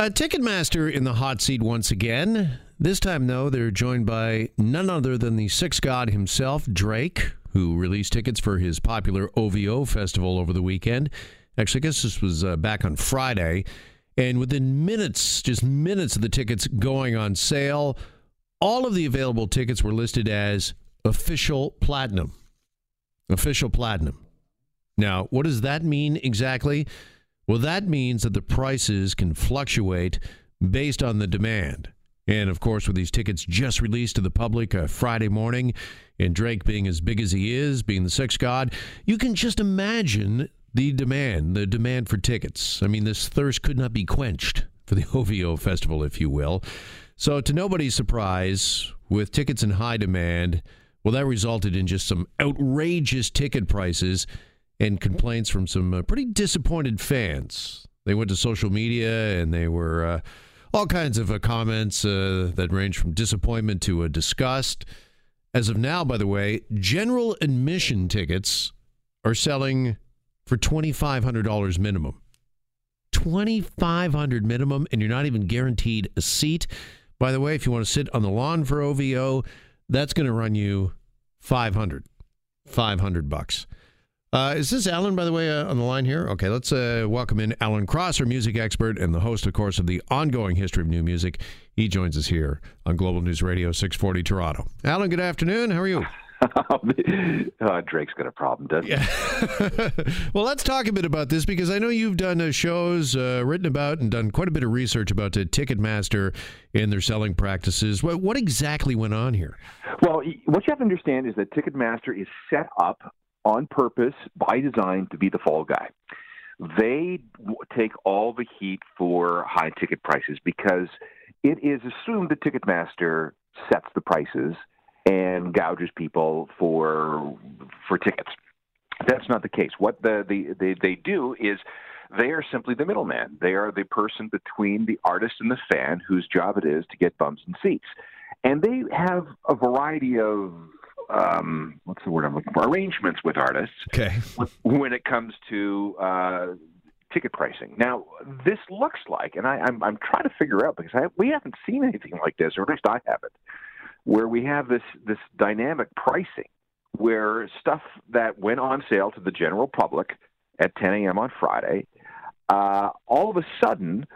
Uh, Ticketmaster in the hot seat once again. This time, though, they're joined by none other than the Six God himself, Drake, who released tickets for his popular OVO festival over the weekend. Actually, I guess this was uh, back on Friday. And within minutes, just minutes of the tickets going on sale, all of the available tickets were listed as official platinum. Official platinum. Now, what does that mean exactly? Well, that means that the prices can fluctuate based on the demand. And of course, with these tickets just released to the public uh, Friday morning, and Drake being as big as he is, being the sex god, you can just imagine the demand, the demand for tickets. I mean, this thirst could not be quenched for the OVO festival, if you will. So, to nobody's surprise, with tickets in high demand, well, that resulted in just some outrageous ticket prices and complaints from some uh, pretty disappointed fans. They went to social media and they were uh, all kinds of uh, comments uh, that range from disappointment to disgust. As of now, by the way, general admission tickets are selling for $2,500 minimum. 2500 minimum and you're not even guaranteed a seat. By the way, if you want to sit on the lawn for OVO, that's going to run you 500 500 bucks. Uh, is this Alan, by the way, uh, on the line here? Okay, let's uh, welcome in Alan Cross, our music expert and the host, of course, of the ongoing history of new music. He joins us here on Global News Radio 640 Toronto. Alan, good afternoon. How are you? uh, Drake's got a problem, doesn't he? Yeah. well, let's talk a bit about this because I know you've done uh, shows, uh, written about, and done quite a bit of research about uh, Ticketmaster and their selling practices. What, what exactly went on here? Well, what you have to understand is that Ticketmaster is set up on purpose, by design, to be the fall guy. They take all the heat for high ticket prices because it is assumed that Ticketmaster sets the prices and gouges people for for tickets. That's not the case. What the, the they, they do is they are simply the middleman. They are the person between the artist and the fan whose job it is to get bums and seats. And they have a variety of um, what's the word I'm looking for? Arrangements with artists. Okay. when it comes to uh, ticket pricing. Now, this looks like, and I, am I'm, I'm trying to figure out because I, we haven't seen anything like this, or at least I haven't, where we have this this dynamic pricing, where stuff that went on sale to the general public at 10 a.m. on Friday, uh, all of a sudden,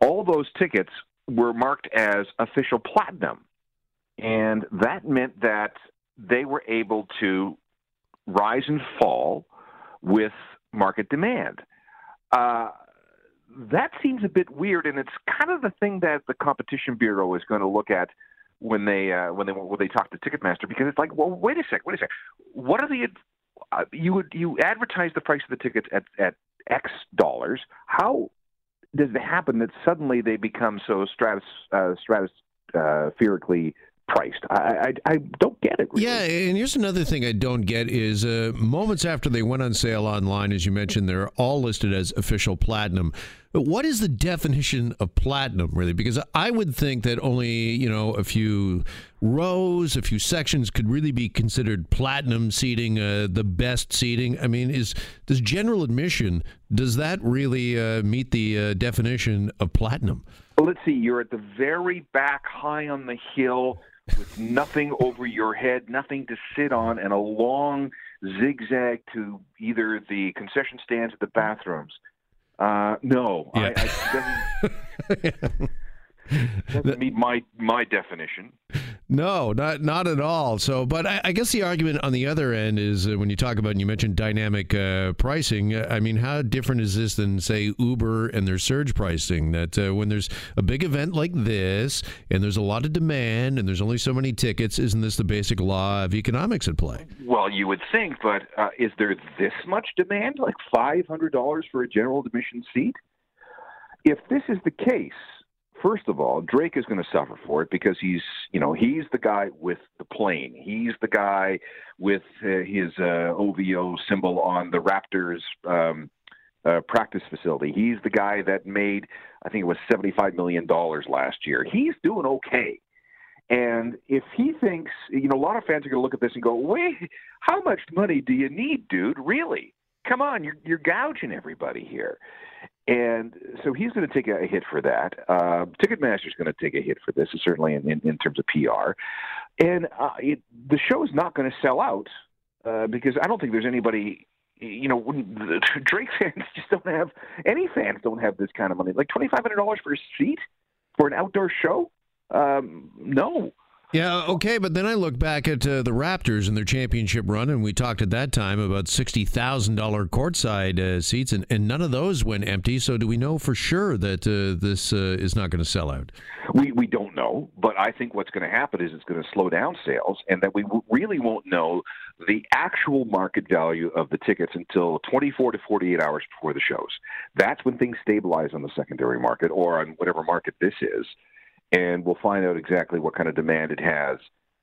all those tickets were marked as official platinum. And that meant that they were able to rise and fall with market demand. Uh, that seems a bit weird, and it's kind of the thing that the Competition Bureau is going to look at when they uh, when they when they talk to Ticketmaster because it's like, well, wait a sec, wait a sec, what are the uh, you would you advertise the price of the tickets at at X dollars? How does it happen that suddenly they become so stratus uh, stratospherically priced. I, I, I don't get it. Really. Yeah, and here's another thing I don't get is uh, moments after they went on sale online, as you mentioned, they're all listed as official platinum. What is the definition of platinum, really? Because I would think that only you know a few rows, a few sections could really be considered platinum seating, uh, the best seating. I mean, is does general admission does that really uh, meet the uh, definition of platinum? Well, let's see. You're at the very back, high on the hill with nothing over your head, nothing to sit on, and a long zigzag to either the concession stands or the bathrooms. Uh, no, yeah. I, I doesn't, doesn't meet my my definition. No, not not at all. So, but I, I guess the argument on the other end is uh, when you talk about and you mentioned dynamic uh, pricing. I mean, how different is this than say Uber and their surge pricing? That uh, when there's a big event like this and there's a lot of demand and there's only so many tickets, isn't this the basic law of economics at play? Well, you would think, but uh, is there this much demand? Like five hundred dollars for a general admission seat? If this is the case first of all, Drake is going to suffer for it because he's, you know, he's the guy with the plane. He's the guy with uh, his uh, OVO symbol on the Raptors um, uh, practice facility. He's the guy that made, I think it was $75 million last year. He's doing okay. And if he thinks, you know, a lot of fans are going to look at this and go, wait, how much money do you need, dude? Really? Come on, you're, you're gouging everybody here. And so he's going to take a hit for that. Uh, is going to take a hit for this, certainly in, in, in terms of PR. And uh, it, the show is not going to sell out uh, because I don't think there's anybody. You know, when Drake fans just don't have any fans don't have this kind of money. Like twenty five hundred dollars for a seat for an outdoor show? Um, no. Yeah, okay, but then I look back at uh, the Raptors and their championship run, and we talked at that time about sixty thousand dollar courtside uh, seats, and, and none of those went empty. So, do we know for sure that uh, this uh, is not going to sell out? We we don't know, but I think what's going to happen is it's going to slow down sales, and that we really won't know the actual market value of the tickets until twenty four to forty eight hours before the shows. That's when things stabilize on the secondary market or on whatever market this is and we'll find out exactly what kind of demand it has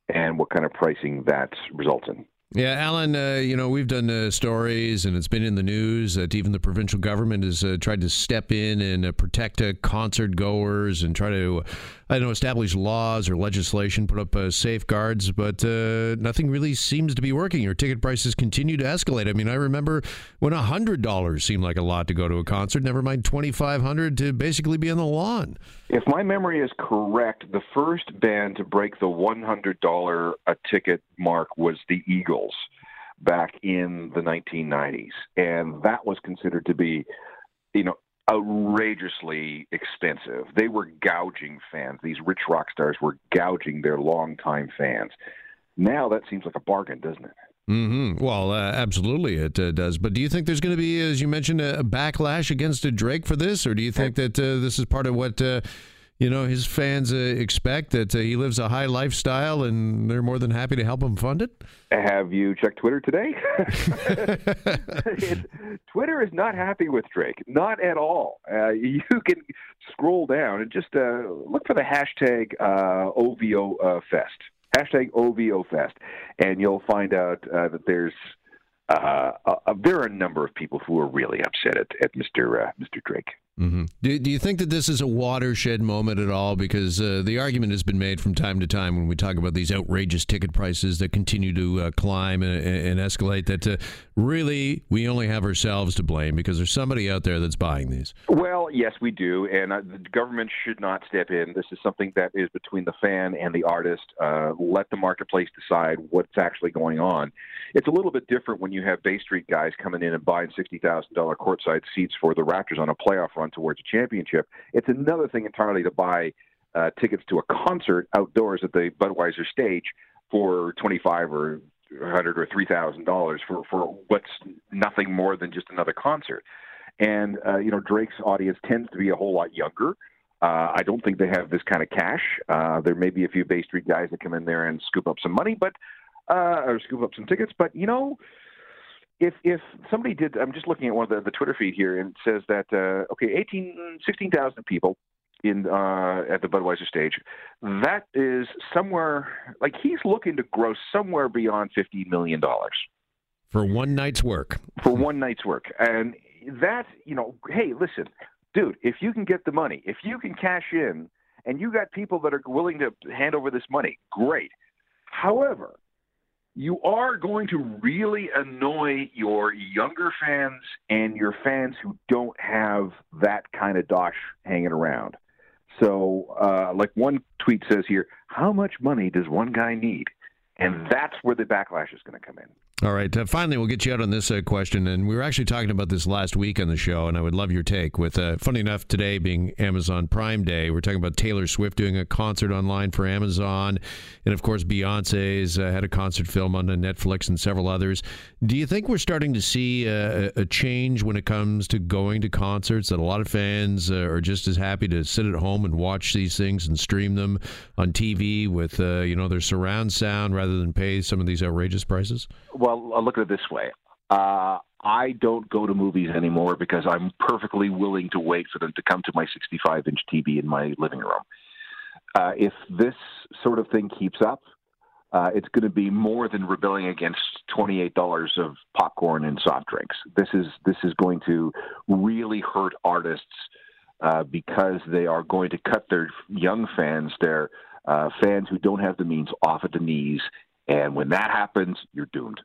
and what kind of pricing that results in. Yeah, Alan, uh, you know, we've done uh, stories and it's been in the news that even the provincial government has uh, tried to step in and uh, protect uh, concert goers and try to, I don't know, establish laws or legislation, put up uh, safeguards, but nothing really seems to be working. Your ticket prices continue to escalate. I mean, I remember when $100 seemed like a lot to go to a concert, never mind 2500 to basically be on the lawn. If my memory is correct, the first band to break the $100 a ticket mark was the Eagles back in the 1990s, and that was considered to be, you know, outrageously expensive. They were gouging fans. These rich rock stars were gouging their longtime fans. Now that seems like a bargain, doesn't it? Mm-hmm. Well, uh, absolutely, it uh, does. But do you think there's going to be, as you mentioned, a backlash against a Drake for this, or do you think that uh, this is part of what? Uh, you know his fans uh, expect that uh, he lives a high lifestyle and they're more than happy to help him fund it have you checked twitter today twitter is not happy with drake not at all uh, you can scroll down and just uh, look for the hashtag uh, ovo uh, fest hashtag ovo fest and you'll find out that there's uh, uh, there are a number of people who are really upset at, at Mr. Uh, Mr. Drake. Mm-hmm. Do, do you think that this is a watershed moment at all? Because uh, the argument has been made from time to time when we talk about these outrageous ticket prices that continue to uh, climb and, and, escalate. That uh, really we only have ourselves to blame because there's somebody out there that's buying these. Well, yes, we do, and uh, the government should not step in. This is something that is between the fan and the artist. Uh, let the marketplace decide what's actually going on. It's a little bit different when you have Bay Street guys coming in and buying sixty thousand dollar courtside seats for the Raptors on a playoff run towards a championship. It's another thing entirely to buy uh, tickets to a concert outdoors at the Budweiser stage for twenty five or hundred or three thousand dollars for for what's nothing more than just another concert. And uh, you know, Drake's audience tends to be a whole lot younger. Uh, I don't think they have this kind of cash. Uh, there may be a few Bay Street guys that come in there and scoop up some money, but uh, or scoop up some tickets. But you know, if if somebody did, I'm just looking at one of the, the Twitter feed here, and it says that uh, okay, 18, 16,000 people in uh, at the Budweiser stage. That is somewhere like he's looking to gross somewhere beyond fifty million dollars for one night's work. For one night's work, and that you know, hey, listen, dude, if you can get the money, if you can cash in, and you got people that are willing to hand over this money, great. However, you are going to really annoy your younger fans and your fans who don't have that kind of dosh hanging around. So, uh, like one tweet says here, how much money does one guy need? And that's where the backlash is going to come in. All right. Uh, finally, we'll get you out on this uh, question. And we were actually talking about this last week on the show, and I would love your take. With uh, funny enough, today being Amazon Prime Day, we're talking about Taylor Swift doing a concert online for Amazon, and of course, Beyonce's uh, had a concert film on Netflix and several others. Do you think we're starting to see uh, a, change when it comes to going to concerts? That a lot of fans uh, are just as happy to sit at home and watch these things and stream them on TV with you know their surround sound rather than pay some of these outrageous prices? Well, I'll look at it this way. Uh, I don't go to movies anymore because I'm perfectly willing to wait for them to come to my 65 inch TV in my living room. Uh, if this sort of thing keeps up, uh, it's going to be more than rebelling against $28 of popcorn and soft drinks. This is this is going to really hurt artists uh, because they are going to cut their young fans, their uh, fans who don't have the means, off at the knees. And when that happens, you're doomed.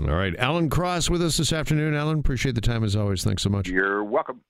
All right. Alan Cross with us this afternoon. Alan, appreciate the time as always. Thanks so much. You're welcome.